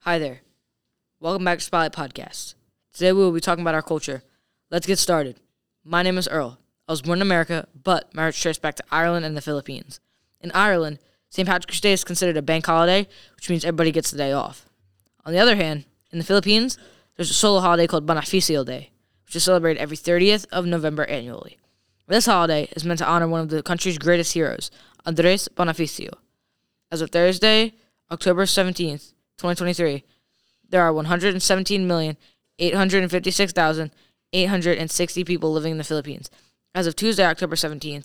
Hi there. Welcome back to Spotlight Podcast. Today we will be talking about our culture. Let's get started. My name is Earl. I was born in America, but my roots trace back to Ireland and the Philippines. In Ireland, St. Patrick's Day is considered a bank holiday, which means everybody gets the day off. On the other hand, in the Philippines, there's a solo holiday called Bonifacio Day, which is celebrated every 30th of November annually. This holiday is meant to honor one of the country's greatest heroes, Andres Bonifacio. As of Thursday, October 17th, 2023, there are 117,856,860 people living in the Philippines. As of Tuesday, October 17th,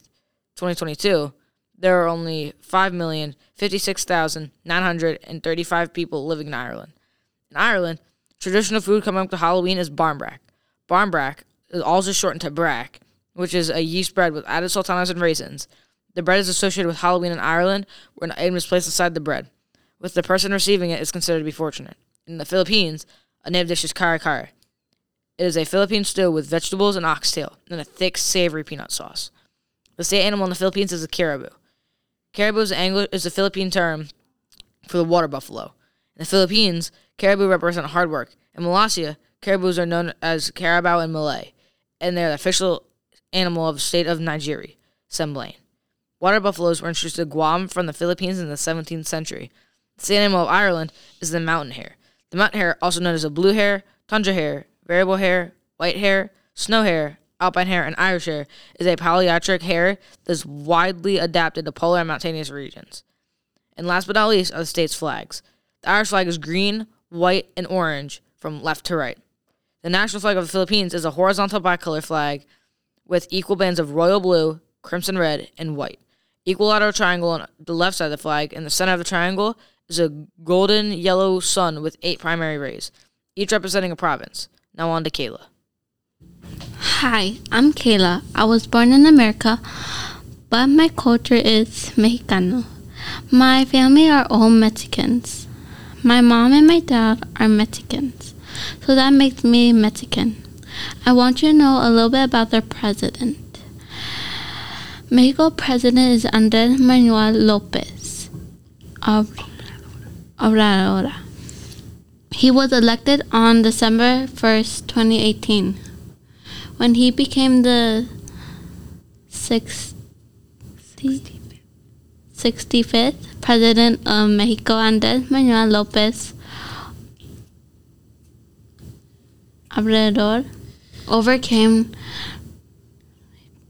2022, there are only 5,056,935 people living in Ireland. In Ireland, traditional food coming up to Halloween is barmbrack. Barmbrack is also shortened to brack, which is a yeast bread with added sultanas and raisins. The bread is associated with Halloween in Ireland, where an item is placed inside the bread with the person receiving it is considered to be fortunate. In the Philippines, a native dish is kare kare. It is a Philippine stew with vegetables and oxtail and a thick, savory peanut sauce. The state animal in the Philippines is a caribou. Caribou is, Anglo- is a Philippine term for the water buffalo. In the Philippines, caribou represent hard work. In Malaysia, caribous are known as carabao in Malay, and they are the official animal of the state of Nigeria, Sembilan. Water buffaloes were introduced to Guam from the Philippines in the 17th century. The animal of Ireland is the mountain hare. The mountain hare, also known as a blue hare, tundra hare, variable hare, white hare, snow hare, alpine hare, and Irish hare, is a palearctic hare that is widely adapted to polar and mountainous regions. And last but not least are the state's flags. The Irish flag is green, white, and orange from left to right. The national flag of the Philippines is a horizontal bicolor flag with equal bands of royal blue, crimson red, and white. Equilateral triangle on the left side of the flag, and the center of the triangle is a golden yellow sun with eight primary rays, each representing a province. Now on to Kayla. Hi, I'm Kayla. I was born in America, but my culture is Mexicano. My family are all Mexicans. My mom and my dad are Mexicans, so that makes me Mexican. I want you to know a little bit about their president. Mexico president is Andres Manuel Lopez Obrador. He was elected on December 1st, 2018, when he became the 60, 65th president of Mexico. Andres Manuel Lopez Obrador overcame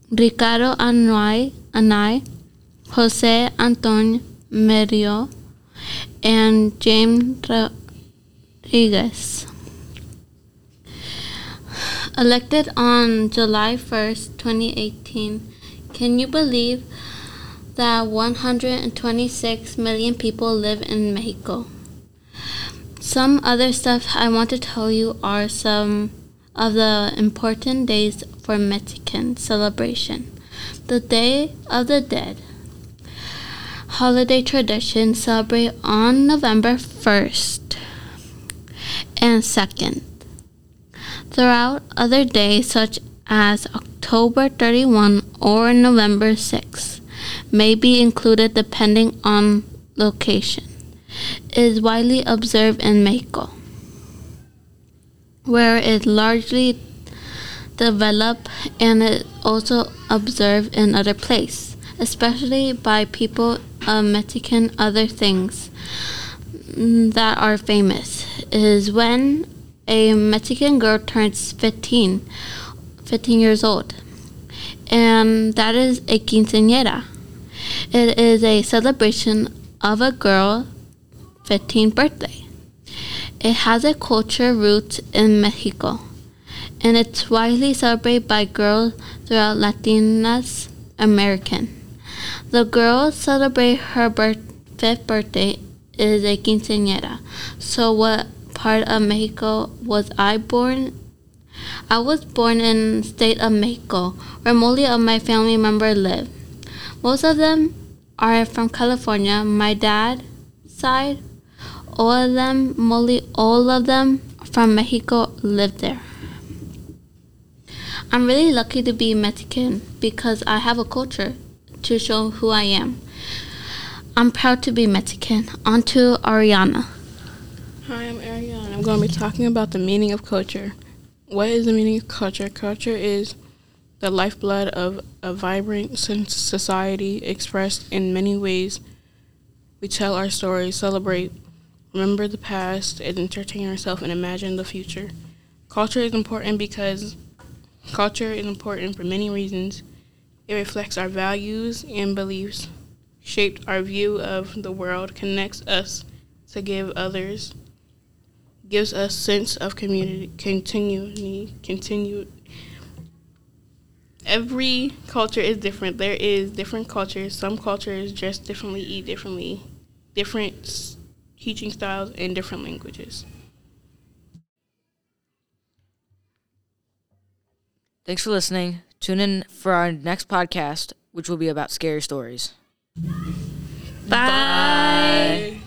Ricardo Anay, Anay Jose Antonio Merio, and James Rodriguez. Elected on July 1st, 2018, can you believe that 126 million people live in Mexico? Some other stuff I want to tell you are some of the important days for Mexican celebration. The Day of the Dead. Holiday traditions celebrate on November 1st and 2nd. Throughout other days such as October 31 or November 6 may be included depending on location. It is widely observed in Mexico where it largely developed and it also observed in other places, especially by people of Mexican other things mm, that are famous is when a Mexican girl turns 15, 15 years old. And that is a quinceañera. It is a celebration of a girl 15th birthday. It has a culture root in Mexico, and it's widely celebrated by girls throughout Latinas American. The girl celebrate her birth, fifth birthday is a quinceañera. So what part of Mexico was I born? I was born in state of Mexico, where most of my family members live. Most of them are from California. My dad side all of them, mostly all of them from Mexico live there. I'm really lucky to be Mexican because I have a culture to show who I am. I'm proud to be Mexican. On to Aryanah. Hi, I'm Aryanah. I'm going to be talking about the meaning of culture. What is the meaning of culture? Culture is the lifeblood of a vibrant society expressed in many ways. We tell our stories, celebrate, remember the past, and entertain ourselves and imagine the future. Culture is important because culture is important for many reasons. It reflects our values and beliefs, shaped our view of the world, connects us to give others, gives us sense of community, continuity, continued. Every culture is different. There is different cultures. Some cultures dress differently, eat differently, different teaching styles, and different languages. Thanks for listening. Tune in for our next podcast, which will be about scary stories. Bye. Bye.